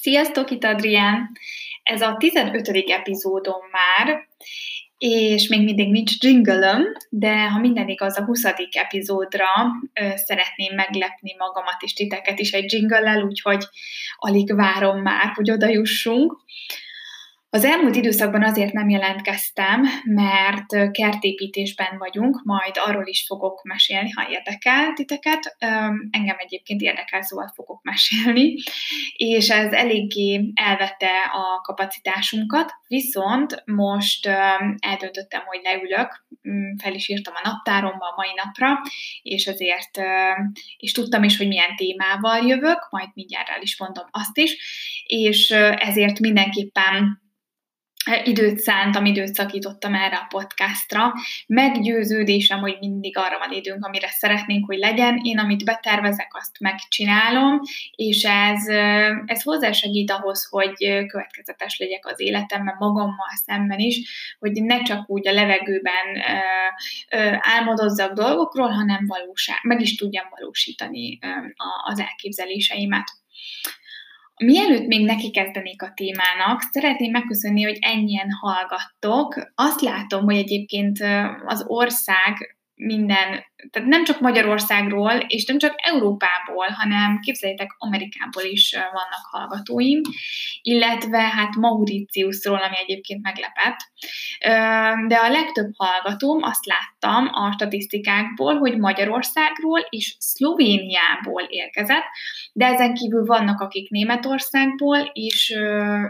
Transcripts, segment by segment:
Sziasztok, itt Adrián! Ez a 15. epizódom már, és még mindig nincs jingle de ha minden igaz, a 20. epizódra ö, szeretném meglepni magamat és titeket is egy jingle úgyhogy alig várom már, hogy oda jussunk. Az elmúlt időszakban azért nem jelentkeztem, mert kertépítésben vagyunk, majd arról is fogok mesélni, ha érdekel titeket. Engem egyébként érdekel, szóval fogok mesélni, és ez eléggé elvette a kapacitásunkat, viszont most eldöntöttem, hogy leülök, mm, fel is írtam a naptáromba a mai napra, és azért, és tudtam is, hogy milyen témával jövök, majd mindjárt el is mondom azt is, és ezért mindenképpen időt szántam, időt szakítottam erre a podcastra. Meggyőződésem, hogy mindig arra van időnk, amire szeretnénk, hogy legyen. Én, amit betervezek, azt megcsinálom, és ez, ez hozzásegít ahhoz, hogy következetes legyek az életemben, magammal szemben is, hogy ne csak úgy a levegőben álmodozzak dolgokról, hanem valóság, meg is tudjam valósítani az elképzeléseimet. Mielőtt még neki kezdenék a témának, szeretném megköszönni, hogy ennyien hallgattok. Azt látom, hogy egyébként az ország minden, tehát nem csak Magyarországról, és nem csak Európából, hanem képzeljétek, Amerikából is vannak hallgatóim, illetve hát Mauritiusról, ami egyébként meglepett. De a legtöbb hallgatóm azt láttam a statisztikákból, hogy Magyarországról és Szlovéniából érkezett, de ezen kívül vannak, akik Németországból és,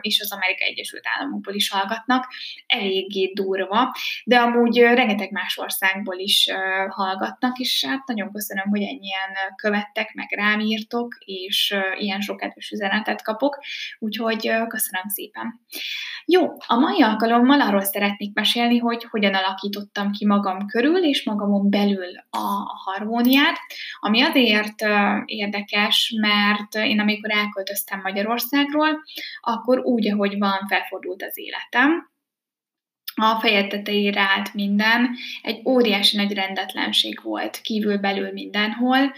és az Amerikai Egyesült Államokból is hallgatnak, eléggé durva, de amúgy rengeteg más országból is hallgatnak, és hát nagyon köszönöm, hogy ennyien követtek, meg rám írtok, és ilyen sok kedves üzenetet kapok, úgyhogy köszönöm szépen. Jó, a mai alkalommal arról szeretnék mesélni, hogy hogyan alakítottam ki magam körül és magamon belül a harmóniát, ami azért érdekes, mert én amikor elköltöztem Magyarországról, akkor úgy, ahogy van, felfordult az életem, a feje tetejére állt minden, egy óriási nagy rendetlenség volt kívül-belül mindenhol,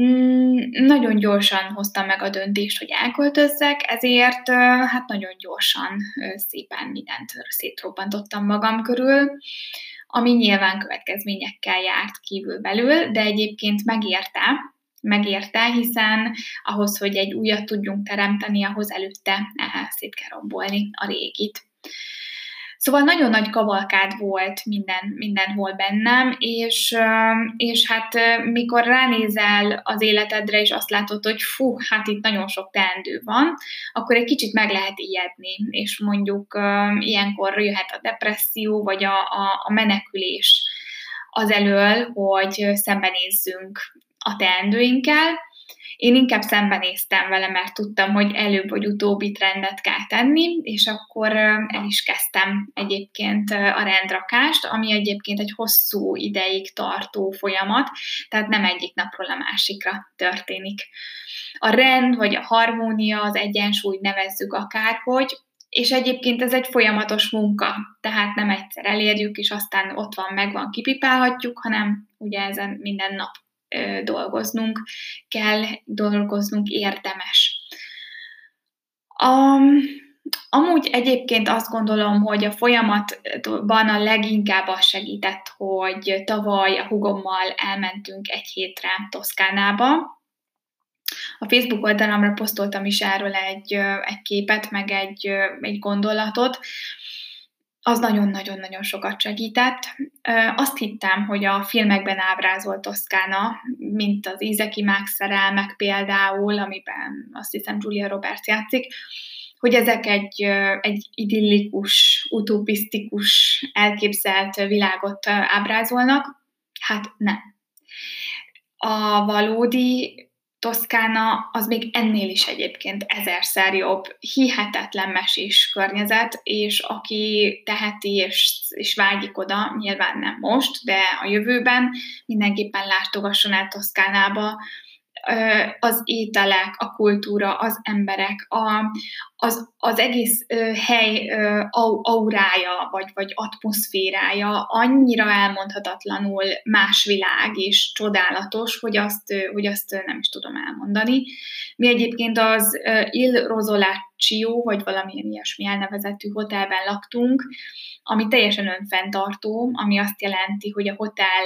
mm, nagyon gyorsan hoztam meg a döntést, hogy elköltözzek, ezért hát nagyon gyorsan szépen mindent szétrobbantottam magam körül, ami nyilván következményekkel járt kívül-belül, de egyébként megérte, megérte, hiszen ahhoz, hogy egy újat tudjunk teremteni, ahhoz előtte szét kell rombolni a régit. Szóval nagyon nagy kavalkád volt minden, mindenhol bennem, és, és hát mikor ránézel az életedre, és azt látod, hogy fú, hát itt nagyon sok teendő van, akkor egy kicsit meg lehet ijedni, és mondjuk ilyenkor jöhet a depresszió, vagy a, a, a menekülés az elől, hogy szembenézzünk a teendőinkkel, én inkább szembenéztem vele, mert tudtam, hogy előbb vagy utóbb itt rendet kell tenni, és akkor el is kezdtem egyébként a rendrakást, ami egyébként egy hosszú ideig tartó folyamat, tehát nem egyik napról a másikra történik. A rend vagy a harmónia, az egyensúly nevezzük akárhogy, és egyébként ez egy folyamatos munka, tehát nem egyszer elérjük, és aztán ott van, megvan, kipipálhatjuk, hanem ugye ezen minden nap dolgoznunk kell, dolgoznunk érdemes. Um, amúgy egyébként azt gondolom, hogy a folyamatban a leginkább az segített, hogy tavaly a hugommal elmentünk egy hétre Toszkánába, a Facebook oldalamra posztoltam is erről egy, egy képet, meg egy, egy gondolatot az nagyon-nagyon-nagyon sokat segített. Azt hittem, hogy a filmekben ábrázolt Toszkána, mint az Ízeki Max szerelmek például, amiben azt hiszem Julia Roberts játszik, hogy ezek egy, egy idillikus, utopisztikus, elképzelt világot ábrázolnak. Hát nem. A valódi Toszkána az még ennél is egyébként ezerszer jobb, hihetetlen mesés környezet, és aki teheti és, és vágyik oda, nyilván nem most, de a jövőben mindenképpen látogasson el Toszkánába, az ételek, a kultúra, az emberek, a, az, az egész hely aurája, vagy, vagy atmoszférája annyira elmondhatatlanul más világ és csodálatos, hogy azt, hogy azt nem is tudom elmondani. Mi egyébként az Il Rosolaccio, vagy valamilyen ilyesmi elnevezetű hotelben laktunk, ami teljesen önfenntartó, ami azt jelenti, hogy a hotel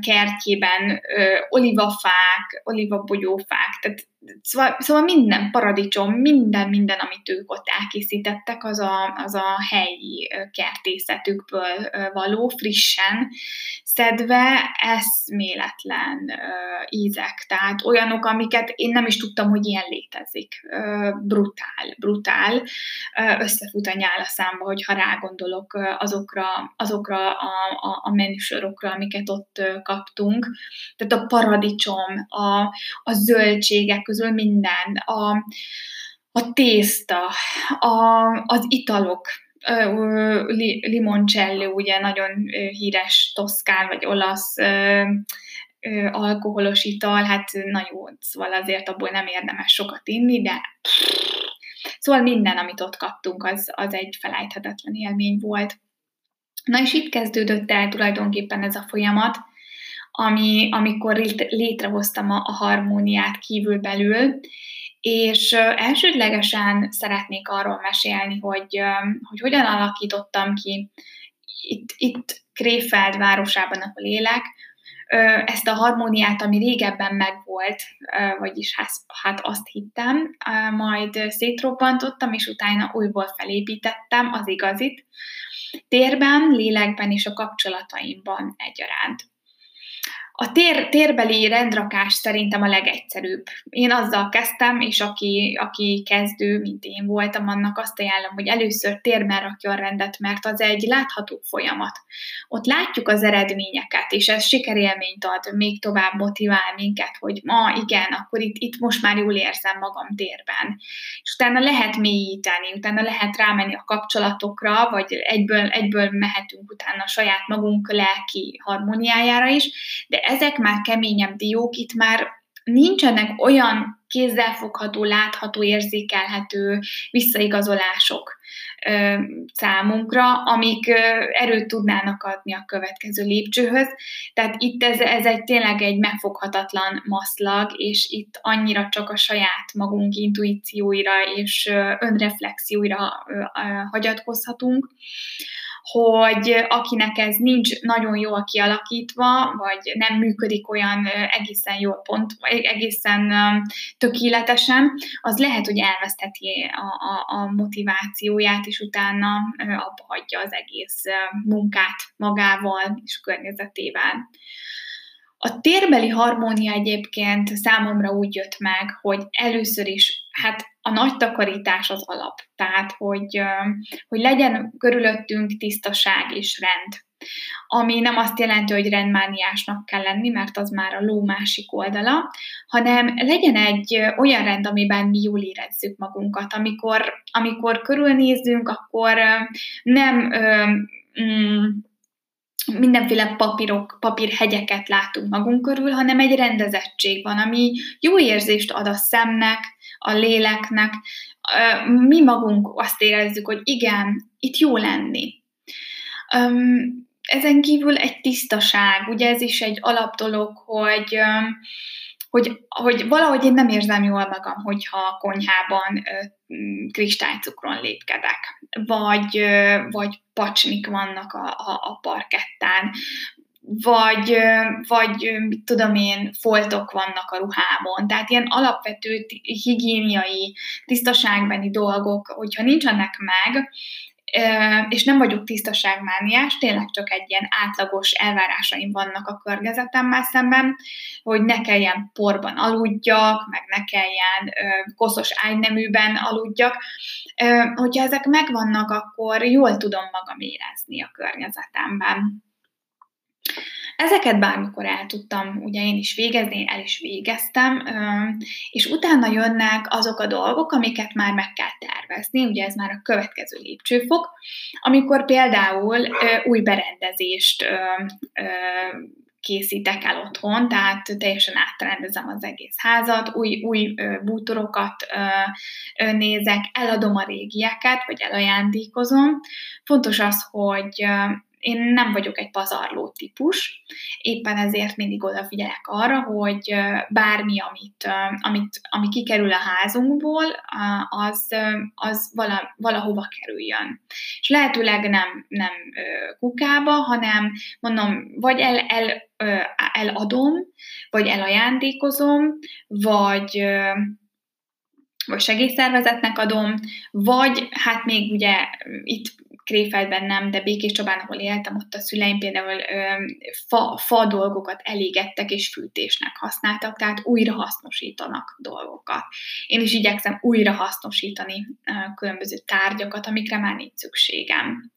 kertjében olivafák, olivabogyófák, tehát Szóval, szóval minden paradicsom, minden, minden, amit ők ott elkészítettek, az a, az a helyi kertészetükből való, frissen szedve, eszméletlen ízek. Tehát olyanok, amiket én nem is tudtam, hogy ilyen létezik. Brutál, brutál. Összefut a nyál a számba, hogyha rágondolok azokra, azokra a, a, a menüsorokra, amiket ott kaptunk. Tehát a paradicsom, a, a zöldségek, közül minden, a, a tészta, a, az italok, limoncello, ugye nagyon híres toszkán vagy olasz alkoholos ital, hát na jó, szóval azért abból nem érdemes sokat inni, de szóval minden, amit ott kaptunk, az, az egy felejthetetlen élmény volt. Na és itt kezdődött el tulajdonképpen ez a folyamat, ami, amikor létrehoztam a, a harmóniát kívül-belül, és elsődlegesen szeretnék arról mesélni, hogy, hogy hogyan alakítottam ki itt, itt Kréfeld városában, ahol élek, ezt a harmóniát, ami régebben megvolt, vagyis hát, hát azt hittem, majd szétrobbantottam, és utána újból felépítettem az igazit, térben, lélekben és a kapcsolataimban egyaránt. A tér, térbeli rendrakás szerintem a legegyszerűbb. Én azzal kezdtem, és aki, aki kezdő, mint én voltam, annak azt ajánlom, hogy először térben rakjon rendet, mert az egy látható folyamat. Ott látjuk az eredményeket, és ez sikerélményt ad, még tovább motivál minket, hogy ma igen, akkor itt, itt most már jól érzem magam térben. És utána lehet mélyíteni, utána lehet rámenni a kapcsolatokra, vagy egyből, egyből mehetünk utána a saját magunk lelki harmóniájára is, de ezek már keményebb diók, itt már nincsenek olyan kézzelfogható, látható, érzékelhető visszaigazolások ö, számunkra, amik ö, erőt tudnának adni a következő lépcsőhöz. Tehát itt ez, ez egy tényleg egy megfoghatatlan maszlag, és itt annyira csak a saját magunk intuícióira és ö, önreflexióira ö, ö, hagyatkozhatunk hogy akinek ez nincs nagyon jól kialakítva, vagy nem működik olyan egészen jól pont, vagy egészen tökéletesen, az lehet, hogy elvesztheti a, a, a motivációját, és utána abba hagyja az egész munkát magával és környezetével. A térbeli harmónia egyébként számomra úgy jött meg, hogy először is, hát a nagy takarítás az alap, tehát hogy, hogy legyen körülöttünk tisztaság és rend. Ami nem azt jelenti, hogy rendmániásnak kell lenni, mert az már a ló másik oldala, hanem legyen egy olyan rend, amiben mi jól érezzük magunkat. Amikor, amikor körülnézünk, akkor nem mm, mindenféle papírok, papírhegyeket látunk magunk körül, hanem egy rendezettség van, ami jó érzést ad a szemnek, a léleknek. Mi magunk azt érezzük, hogy igen, itt jó lenni. Ezen kívül egy tisztaság, ugye ez is egy alapdolog, hogy hogy, hogy valahogy én nem érzem jól magam, hogyha a konyhában kristálycukron lépkedek, vagy, vagy pacsnik vannak a, a, a parkettán, vagy, vagy mit tudom én, foltok vannak a ruhámon. Tehát ilyen alapvető higiéniai, tisztaságbeni dolgok, hogyha nincsenek meg, és nem vagyok tisztaságmániás, tényleg csak egy ilyen átlagos elvárásaim vannak a környezetemmel szemben, hogy ne kelljen porban aludjak, meg ne kelljen koszos ágyneműben aludjak. Hogyha ezek megvannak, akkor jól tudom magam érezni a környezetemben. Ezeket bármikor el tudtam ugye én is végezni, el is végeztem, és utána jönnek azok a dolgok, amiket már meg kell tervezni, ugye ez már a következő lépcsőfok, amikor például új berendezést készítek el otthon, tehát teljesen átrendezem az egész házat, új, új bútorokat nézek, eladom a régieket, vagy elajándékozom. Fontos az, hogy én nem vagyok egy pazarló típus, éppen ezért mindig odafigyelek arra, hogy bármi, amit, amit, ami kikerül a házunkból, az, az vala, valahova kerüljön. És lehetőleg nem, nem kukába, hanem mondom, vagy el, el, eladom, vagy elajándékozom, vagy vagy segélyszervezetnek adom, vagy hát még ugye itt Kréfeldben nem, de Békés Csabán, ahol éltem, ott a szüleim például ö, fa, fa dolgokat elégettek és fűtésnek használtak, tehát újra hasznosítanak dolgokat. Én is igyekszem újra hasznosítani ö, különböző tárgyakat, amikre már nincs szükségem.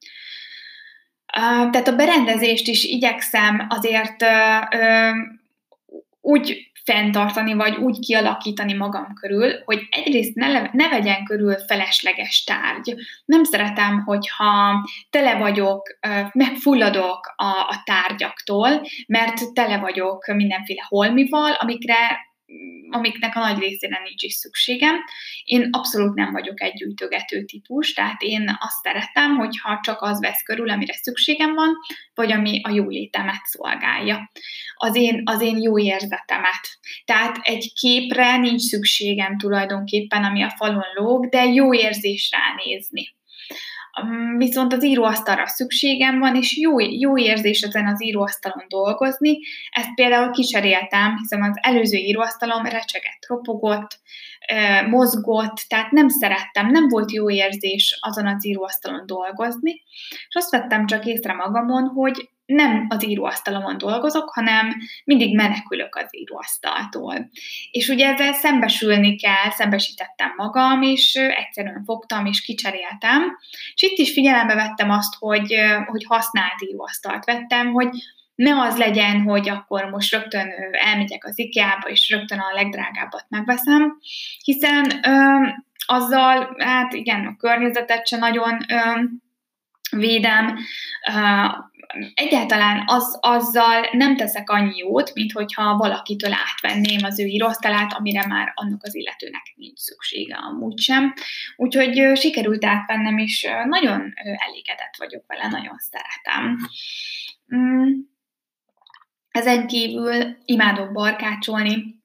Uh, tehát a berendezést is igyekszem azért uh, uh, úgy fenntartani, vagy úgy kialakítani magam körül, hogy egyrészt ne, ne vegyen körül felesleges tárgy. Nem szeretem, hogyha tele vagyok, megfulladok a, a tárgyaktól, mert tele vagyok mindenféle holmival, amikre amiknek a nagy részére nincs is szükségem. Én abszolút nem vagyok egy gyűjtögető típus, tehát én azt szeretem, hogyha csak az vesz körül, amire szükségem van, vagy ami a jólétemet szolgálja. Az én, az én jó érzetemet. Tehát egy képre nincs szükségem tulajdonképpen, ami a falon lóg, de jó érzés ránézni viszont az íróasztalra szükségem van, és jó, jó érzés ezen az íróasztalon dolgozni. Ezt például kicseréltem, hiszen az előző íróasztalom recsegett, ropogott, mozgott, tehát nem szerettem, nem volt jó érzés azon az íróasztalon dolgozni, és azt vettem csak észre magamon, hogy nem az íróasztalomon dolgozok, hanem mindig menekülök az íróasztaltól. És ugye ezzel szembesülni kell, szembesítettem magam, és egyszerűen fogtam és kicseréltem. És itt is figyelembe vettem azt, hogy, hogy használt íróasztalt vettem, hogy ne az legyen, hogy akkor most rögtön elmegyek az IKEA-ba, és rögtön a legdrágábbat megveszem, hiszen ö, azzal, hát igen, a környezetet se nagyon ö, védem, egyáltalán az, azzal nem teszek annyi jót, mint hogyha valakitől átvenném az ő íróasztalát, amire már annak az illetőnek nincs szüksége amúgy sem. Úgyhogy sikerült átvennem, és nagyon elégedett vagyok vele, nagyon szeretem. Mm. Ezen kívül imádok barkácsolni,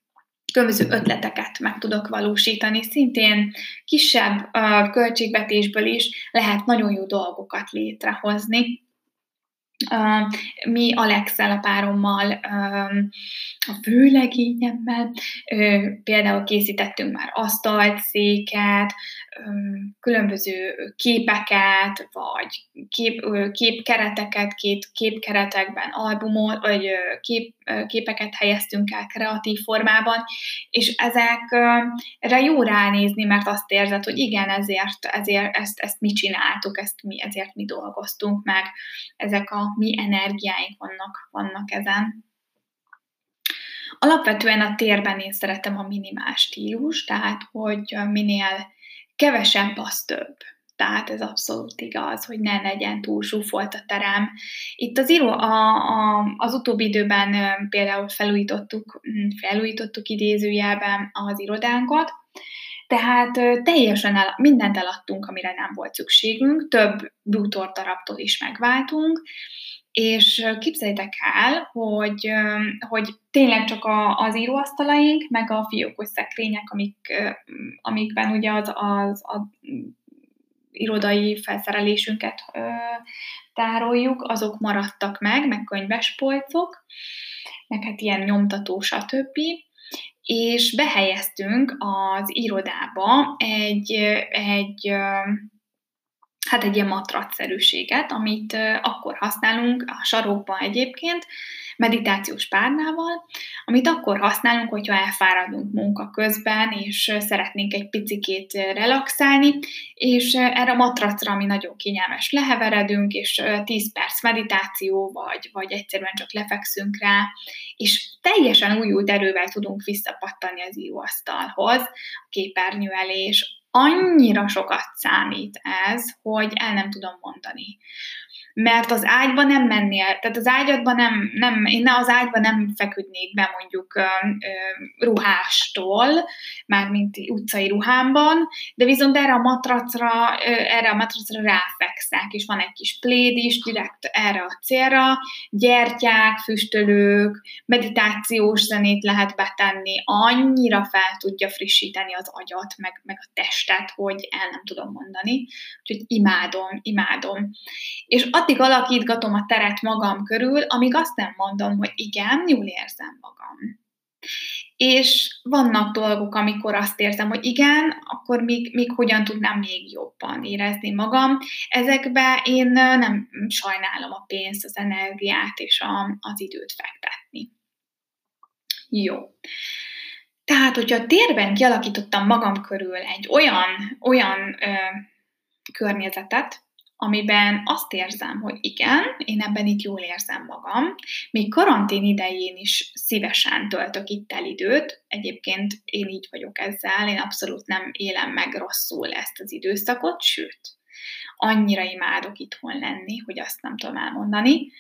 különböző ötleteket meg tudok valósítani. Szintén kisebb költségvetésből is lehet nagyon jó dolgokat létrehozni. Uh, mi Alexel, a párommal, a főlegényemmel például készítettünk már asztalt, széket, különböző képeket, vagy kép, képkereteket, két képkeretekben albumot, vagy kép, képeket helyeztünk el kreatív formában, és ezekre jó ránézni, mert azt érzed, hogy igen, ezért, ezért ezt, ezt mi csináltuk, ezt mi, ezért mi dolgoztunk meg, ezek a mi energiáink vannak, vannak ezen. Alapvetően a térben én szeretem a minimál stílus, tehát hogy minél kevesebb az több. Tehát ez abszolút igaz, hogy ne legyen túl zsúfolt a terem. Itt az író, a, a, az utóbbi időben például felújítottuk, felújítottuk idézőjelben az irodánkat, tehát teljesen el, mindent eladtunk, amire nem volt szükségünk, több bútor darabtól is megváltunk, és képzeljétek el, hogy, hogy tényleg csak a, az íróasztalaink, meg a fiókos szekrények, amik, amikben ugye az, az a irodai felszerelésünket ö, tároljuk, azok maradtak meg, meg könyves polcok, meg hát ilyen nyomtató, stb. És behelyeztünk az irodába egy, egy hát egy ilyen matracszerűséget, amit akkor használunk a sarokban egyébként, meditációs párnával, amit akkor használunk, hogyha elfáradunk munka közben, és szeretnénk egy picikét relaxálni, és erre a matracra, ami nagyon kényelmes, leheveredünk, és 10 perc meditáció, vagy, vagy egyszerűen csak lefekszünk rá, és teljesen újult erővel tudunk visszapattani az íróasztalhoz, a képernyő elé, és annyira sokat számít ez, hogy el nem tudom mondani. Mert az ágyba nem mennél, tehát az ágyadban nem, nem én ne az ágyba nem feküdnék be mondjuk ö, ö, ruhástól, mármint utcai ruhámban, de viszont erre a matracra, erre a matracra ráfekszek, és van egy kis pléd is, direkt erre a célra, gyertyák, füstölők, meditációs zenét lehet betenni, annyira fel tudja frissíteni az agyat, meg, meg a testet, hogy el nem tudom mondani. Úgyhogy imádom, imádom. És addig alakítgatom a teret magam körül, amíg azt nem mondom, hogy igen, jól érzem magam. És vannak dolgok, amikor azt érzem, hogy igen, akkor még, még hogyan tudnám még jobban érezni magam. Ezekbe én nem sajnálom a pénzt, az energiát és a, az időt fektetni. Jó. Tehát, hogyha térben kialakítottam magam körül egy olyan, olyan ö, környezetet, amiben azt érzem, hogy igen, én ebben itt jól érzem magam. Még karantén idején is szívesen töltök itt el időt. Egyébként én így vagyok ezzel, én abszolút nem élem meg rosszul ezt az időszakot, sőt, annyira imádok itthon lenni, hogy azt nem tudom elmondani.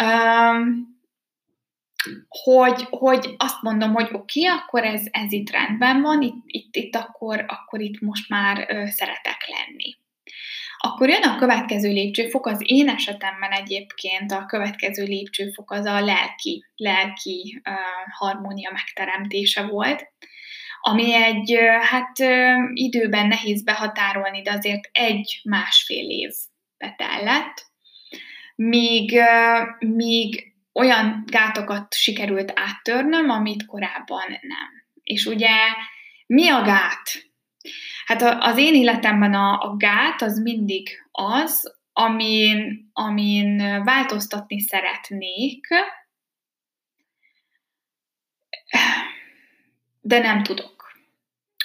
Um, hogy, hogy azt mondom, hogy oké, okay, akkor ez, ez itt rendben van, itt, itt, itt akkor, akkor itt most már szeretek lenni. Akkor jön a következő lépcsőfok, az én esetemben egyébként a következő lépcsőfok az a lelki, lelki uh, harmónia megteremtése volt, ami egy, uh, hát uh, időben nehéz behatárolni, de azért egy-másfél év betellett, míg, uh, míg olyan gátokat sikerült áttörnöm, amit korábban nem. És ugye mi a gát? Hát az én életemben a, a gát az mindig az, amin, amin változtatni szeretnék, de nem tudok.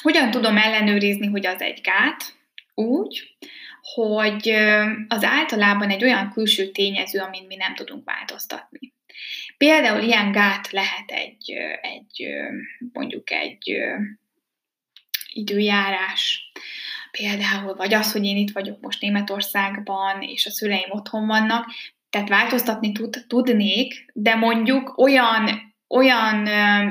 Hogyan tudom ellenőrizni, hogy az egy gát? Úgy, hogy az általában egy olyan külső tényező, amin mi nem tudunk változtatni. Például ilyen gát lehet egy, egy mondjuk egy időjárás, például, vagy az, hogy én itt vagyok most Németországban, és a szüleim otthon vannak, tehát változtatni tud, tudnék, de mondjuk olyan olyan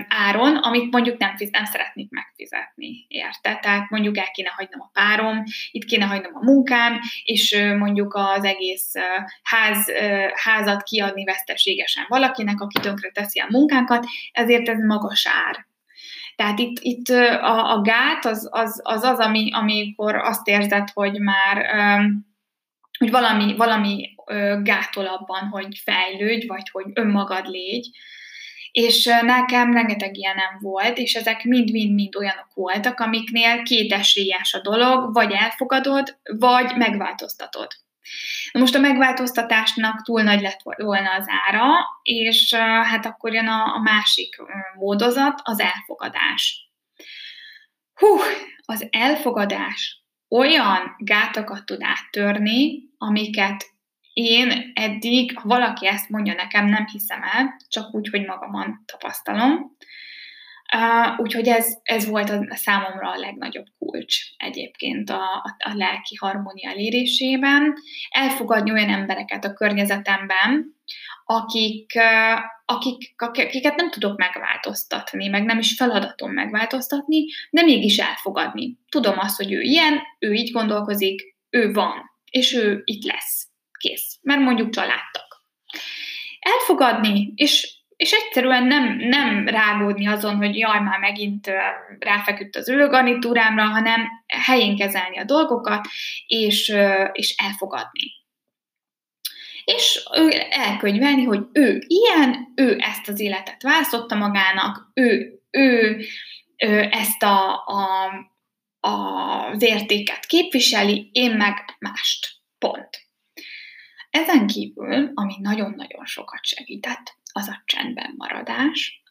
áron, amit mondjuk nem, nem szeretnék megfizetni, érte? Tehát mondjuk el kéne hagynom a párom, itt kéne hagynom a munkám, és mondjuk az egész ház, házat kiadni veszteségesen valakinek, aki tönkre teszi a munkánkat, ezért ez magas ár. Tehát itt, itt a, a gát az az, az, az ami, amikor azt érzed, hogy már hogy valami, valami gátol abban, hogy fejlődj, vagy hogy önmagad légy. És nekem rengeteg ilyenem volt, és ezek mind-mind-mind olyanok voltak, amiknél kétesélyes a dolog, vagy elfogadod, vagy megváltoztatod. Na most a megváltoztatásnak túl nagy lett volna az ára, és hát akkor jön a, a másik módozat, az elfogadás. Hú, az elfogadás olyan gátakat tud áttörni, amiket én eddig, ha valaki ezt mondja nekem, nem hiszem el, csak úgy, hogy magamon tapasztalom. Uh, úgyhogy ez, ez volt a, számomra a legnagyobb kulcs egyébként a, a, a lelki harmónia elérésében. Elfogadni olyan embereket a környezetemben, akik, uh, akik, akiket nem tudok megváltoztatni, meg nem is feladatom megváltoztatni, de mégis elfogadni. Tudom azt, hogy ő ilyen, ő így gondolkozik, ő van, és ő itt lesz. Kész. Mert mondjuk családtak. Elfogadni, és és egyszerűen nem, nem rágódni azon, hogy jaj, már megint ráfeküdt az ülőgarnitúrámra, hanem helyén kezelni a dolgokat, és, és elfogadni. És elkönyvelni, hogy ő ilyen, ő ezt az életet választotta magának, ő, ő, ő ezt a, a, a, értéket képviseli, én meg mást. Pont. Ezen kívül, ami nagyon-nagyon sokat segített, az a csendben maradás.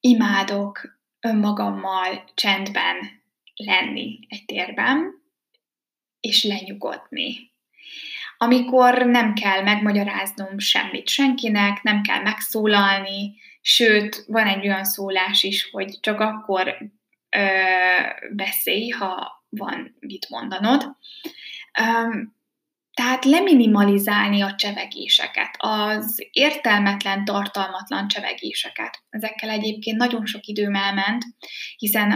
Imádok önmagammal csendben lenni egy térben, és lenyugodni. Amikor nem kell megmagyaráznom semmit senkinek, nem kell megszólalni, sőt, van egy olyan szólás is, hogy csak akkor ö, beszélj, ha van mit mondanod. Ö, tehát leminimalizálni a csevegéseket, az értelmetlen, tartalmatlan csevegéseket. Ezekkel egyébként nagyon sok időm elment, hiszen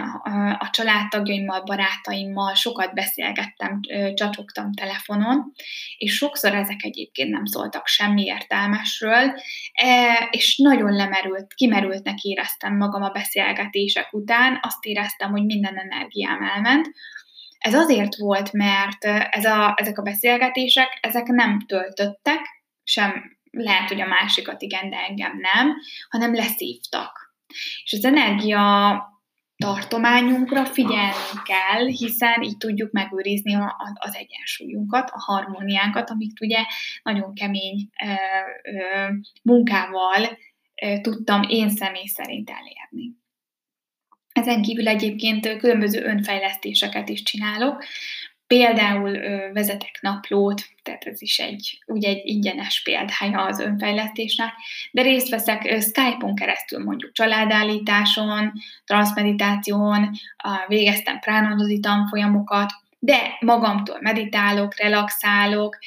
a családtagjaimmal, barátaimmal sokat beszélgettem, csacsogtam telefonon, és sokszor ezek egyébként nem szóltak semmi értelmesről, e, és nagyon lemerült, kimerültnek éreztem magam a beszélgetések után, azt éreztem, hogy minden energiám elment, ez azért volt, mert ez a, ezek a beszélgetések, ezek nem töltöttek, sem lehet, hogy a másikat igen, de engem nem, hanem leszívtak. És az energia tartományunkra figyelni kell, hiszen így tudjuk megőrizni a, a, az egyensúlyunkat, a harmóniánkat, amit ugye nagyon kemény ö, ö, munkával ö, tudtam én személy szerint elérni. Ezen kívül egyébként különböző önfejlesztéseket is csinálok, Például vezetek naplót, tehát ez is egy, ugye egy ingyenes példája az önfejlesztésnek, de részt veszek Skype-on keresztül mondjuk családállításon, transzmeditáción, végeztem pránododi tanfolyamokat, de magamtól meditálok, relaxálok,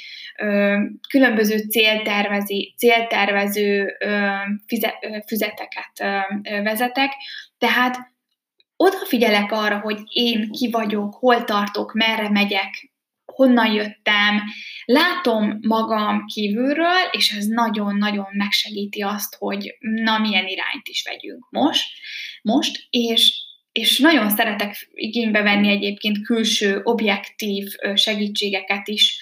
különböző céltervezi, céltervező füzeteket vezetek, tehát odafigyelek arra, hogy én ki vagyok, hol tartok, merre megyek, honnan jöttem, látom magam kívülről, és ez nagyon-nagyon megsegíti azt, hogy na, milyen irányt is vegyünk most, most és, és nagyon szeretek igénybe venni egyébként külső, objektív segítségeket is,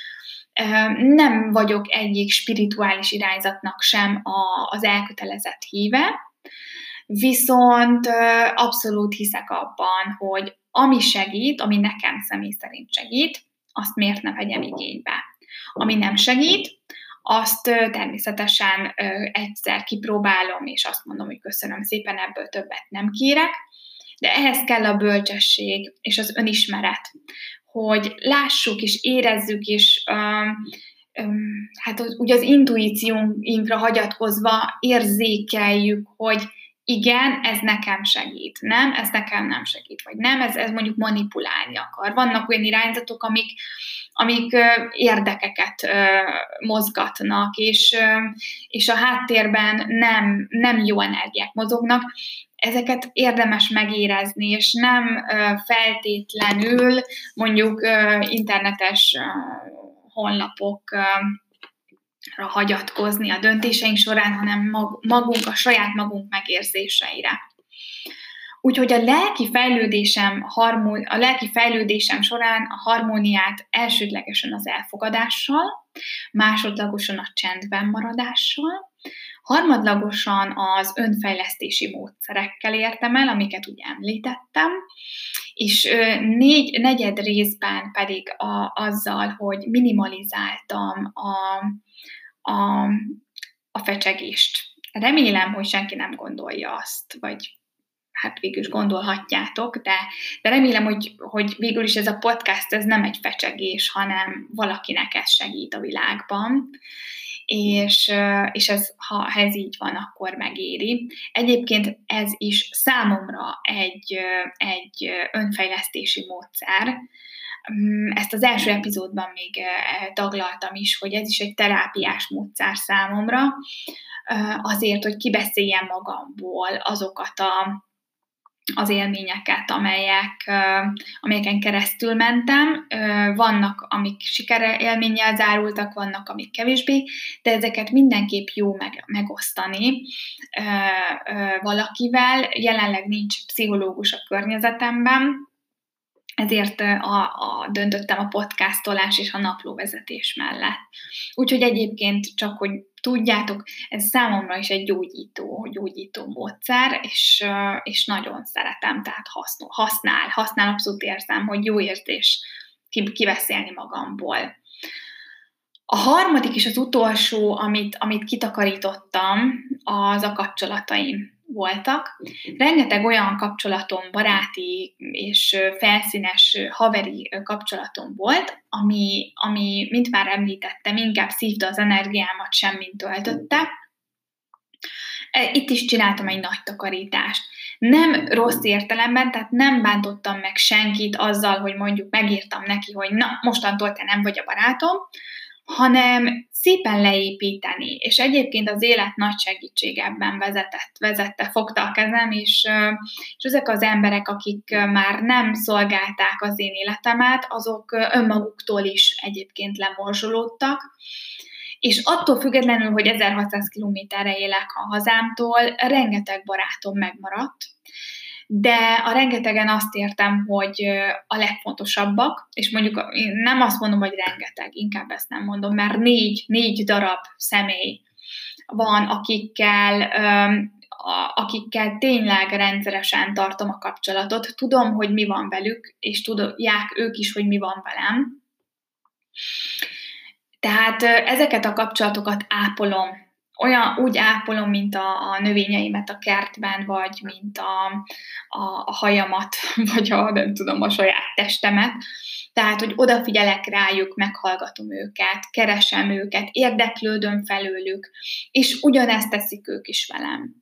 nem vagyok egyik spirituális irányzatnak sem az elkötelezett híve, Viszont abszolút hiszek abban, hogy ami segít, ami nekem személy szerint segít, azt miért ne vegyem igénybe. Ami nem segít, azt természetesen egyszer kipróbálom, és azt mondom, hogy köszönöm szépen, ebből többet nem kérek, de ehhez kell a bölcsesség és az önismeret, hogy lássuk és érezzük, és um, um, hát ugye az intuícióinkra hagyatkozva érzékeljük, hogy igen, ez nekem segít, nem, ez nekem nem segít, vagy nem, ez, ez mondjuk manipulálni akar. Vannak olyan irányzatok, amik, amik érdekeket mozgatnak, és, és a háttérben nem, nem jó energiák mozognak, ezeket érdemes megérezni, és nem feltétlenül mondjuk internetes honlapok hagyatkozni a döntéseink során, hanem magunk, a saját magunk megérzéseire. Úgyhogy a lelki fejlődésem, a lelki fejlődésem során a harmóniát elsődlegesen az elfogadással, másodlagosan a csendben maradással, harmadlagosan az önfejlesztési módszerekkel értem el, amiket úgy említettem, és négy, negyed részben pedig a, azzal, hogy minimalizáltam a, a, a fecsegést. Remélem, hogy senki nem gondolja azt, vagy hát végül is gondolhatjátok, de, de remélem, hogy, hogy végül is ez a podcast ez nem egy fecsegés, hanem valakinek ez segít a világban, és, és ez, ha ez így van, akkor megéri. Egyébként ez is számomra egy, egy önfejlesztési módszer, ezt az első epizódban még eh, taglaltam is, hogy ez is egy terápiás módszer számomra, eh, azért, hogy kibeszéljem magamból azokat a, az élményeket, amelyek, eh, amelyeken keresztül mentem. Vannak, amik sikere élménnyel zárultak, vannak, amik kevésbé, de ezeket mindenképp jó meg, megosztani valakivel. Jelenleg nincs pszichológus a környezetemben, ezért a, a, döntöttem a podcastolás és a naplóvezetés mellett. Úgyhogy egyébként csak, hogy tudjátok, ez számomra is egy gyógyító, gyógyító módszer, és, és nagyon szeretem, tehát használ, használ, használ abszolút érzem, hogy jó érzés kiveszélni magamból. A harmadik és az utolsó, amit, amit kitakarítottam, az a kapcsolataim voltak. Rengeteg olyan kapcsolatom, baráti és felszínes haveri kapcsolatom volt, ami, ami mint már említettem, inkább szívta az energiámat, sem mint töltötte. E, itt is csináltam egy nagy takarítást. Nem rossz értelemben, tehát nem bántottam meg senkit azzal, hogy mondjuk megírtam neki, hogy na, mostantól te nem vagy a barátom, hanem szépen leépíteni, és egyébként az élet nagy segítség ebben vezetett, vezette, fogta a kezem, és, és ezek az emberek, akik már nem szolgálták az én életemet, azok önmaguktól is egyébként lemorzsolódtak, és attól függetlenül, hogy 1600 kilométerre élek a hazámtól, rengeteg barátom megmaradt, de a rengetegen azt értem, hogy a legfontosabbak, és mondjuk nem azt mondom, hogy rengeteg, inkább ezt nem mondom, mert négy, négy darab személy van, akikkel, akikkel tényleg rendszeresen tartom a kapcsolatot. Tudom, hogy mi van velük, és tudják ők is, hogy mi van velem. Tehát ezeket a kapcsolatokat ápolom olyan úgy ápolom, mint a, a növényeimet a kertben, vagy mint a, a, a hajamat, vagy a, nem tudom, a saját testemet. Tehát, hogy odafigyelek rájuk, meghallgatom őket, keresem őket, érdeklődöm felőlük, és ugyanezt teszik ők is velem.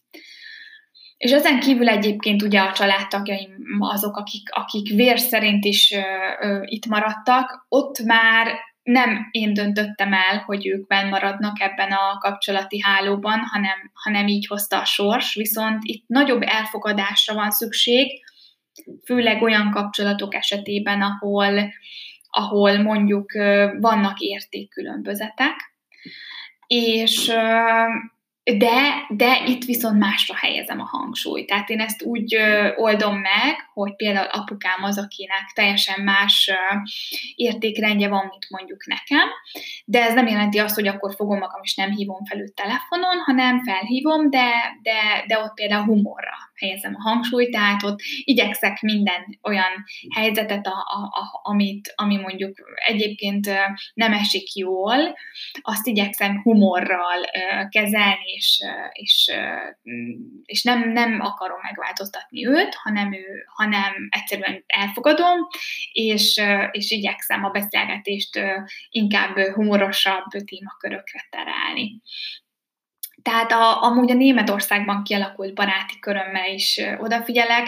És ezen kívül egyébként ugye a családtagjaim azok, akik, akik vér szerint is ö, ö, itt maradtak, ott már nem én döntöttem el, hogy ők benn maradnak ebben a kapcsolati hálóban, hanem, hanem így hozta a sors, viszont itt nagyobb elfogadásra van szükség, főleg olyan kapcsolatok esetében, ahol, ahol mondjuk vannak értékkülönbözetek, és de, de itt viszont másra helyezem a hangsúlyt. Tehát én ezt úgy oldom meg, hogy például apukám az, akinek teljesen más értékrendje van, mint mondjuk nekem, de ez nem jelenti azt, hogy akkor fogom magam és nem hívom fel őt telefonon, hanem felhívom, de, de, de ott például humorra helyezem a hangsúlyt, tehát ott igyekszek minden olyan helyzetet, a, a, a, amit, ami mondjuk egyébként nem esik jól, azt igyekszem humorral kezelni, és, és, és nem, nem akarom megváltoztatni őt, hanem, ő, hanem egyszerűen elfogadom, és, és igyekszem a beszélgetést inkább humorosabb témakörökre terelni. Tehát a, amúgy a Németországban kialakult baráti körömmel is odafigyelek,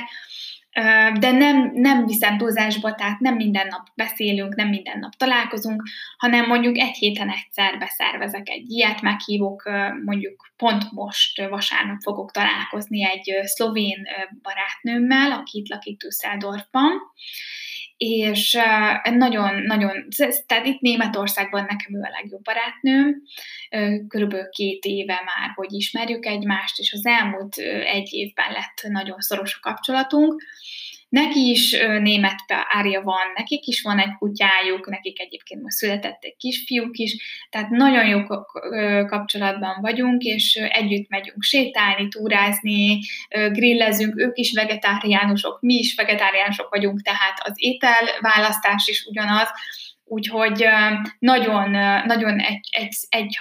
de nem, nem viszem túlzásba, tehát nem minden nap beszélünk, nem minden nap találkozunk, hanem mondjuk egy héten egyszer beszervezek egy ilyet, meghívok, mondjuk pont most vasárnap fogok találkozni egy szlovén barátnőmmel, aki itt lakik Düsseldorfban, és nagyon-nagyon, tehát itt Németországban nekem ő a legjobb barátnőm, körülbelül két éve már, hogy ismerjük egymást, és az elmúlt egy évben lett nagyon szoros a kapcsolatunk, Neki is német árja van, nekik is van egy kutyájuk, nekik egyébként most született egy kisfiúk is, tehát nagyon jó kapcsolatban vagyunk, és együtt megyünk sétálni, túrázni, grillezünk, ők is vegetáriánusok, mi is vegetáriánusok vagyunk, tehát az ételválasztás is ugyanaz, úgyhogy nagyon, nagyon egy, egy, egy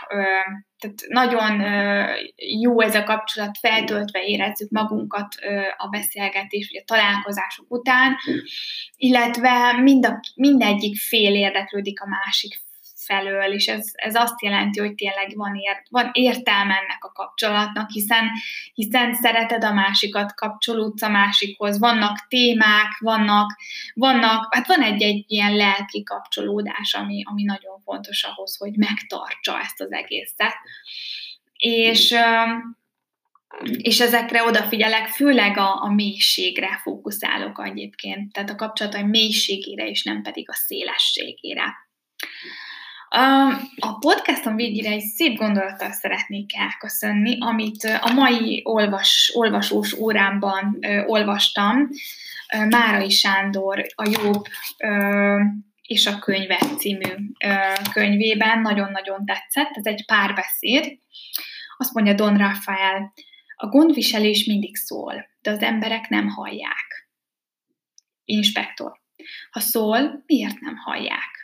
tehát nagyon jó ez a kapcsolat, feltöltve érezzük magunkat a beszélgetés, vagy a találkozások után, illetve mind a, mindegyik fél érdeklődik a másik felől, és ez, ez azt jelenti, hogy tényleg van, ért, van értelme ennek a kapcsolatnak, hiszen, hiszen szereted a másikat, kapcsolódsz a másikhoz, vannak témák, vannak, vannak hát van egy-egy ilyen lelki kapcsolódás, ami, ami nagyon fontos ahhoz, hogy megtartsa ezt az egészet. És és ezekre odafigyelek, főleg a, a mélységre fókuszálok egyébként, tehát a kapcsolatai mélységére, és nem pedig a szélességére. A podcastom végére egy szép gondolattal szeretnék elköszönni, amit a mai olvas, olvasós órámban olvastam. Márai Sándor, a Jobb és a könyve című könyvében nagyon-nagyon tetszett. Ez egy párbeszéd. Azt mondja Don Rafael, a gondviselés mindig szól, de az emberek nem hallják. Inspektor. Ha szól, miért nem hallják?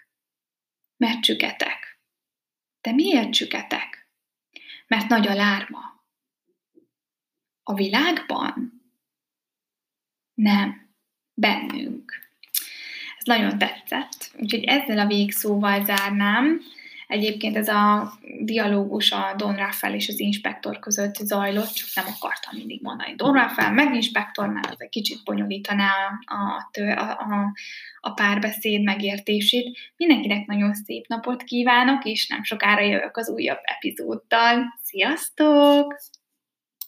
Mert csüketek. De miért csüketek? Mert nagy a lárma. A világban? Nem. Bennünk. Ez nagyon tetszett. Úgyhogy ezzel a végszóval zárnám. Egyébként ez a dialógus a Don Rafael és az inspektor között zajlott, csak nem akartam mindig mondani Don Rafael, meg inspektor, mert az egy kicsit bonyolítaná a, a, a, a párbeszéd megértését. Mindenkinek nagyon szép napot kívánok, és nem sokára jövök az újabb epizóddal. Sziasztok!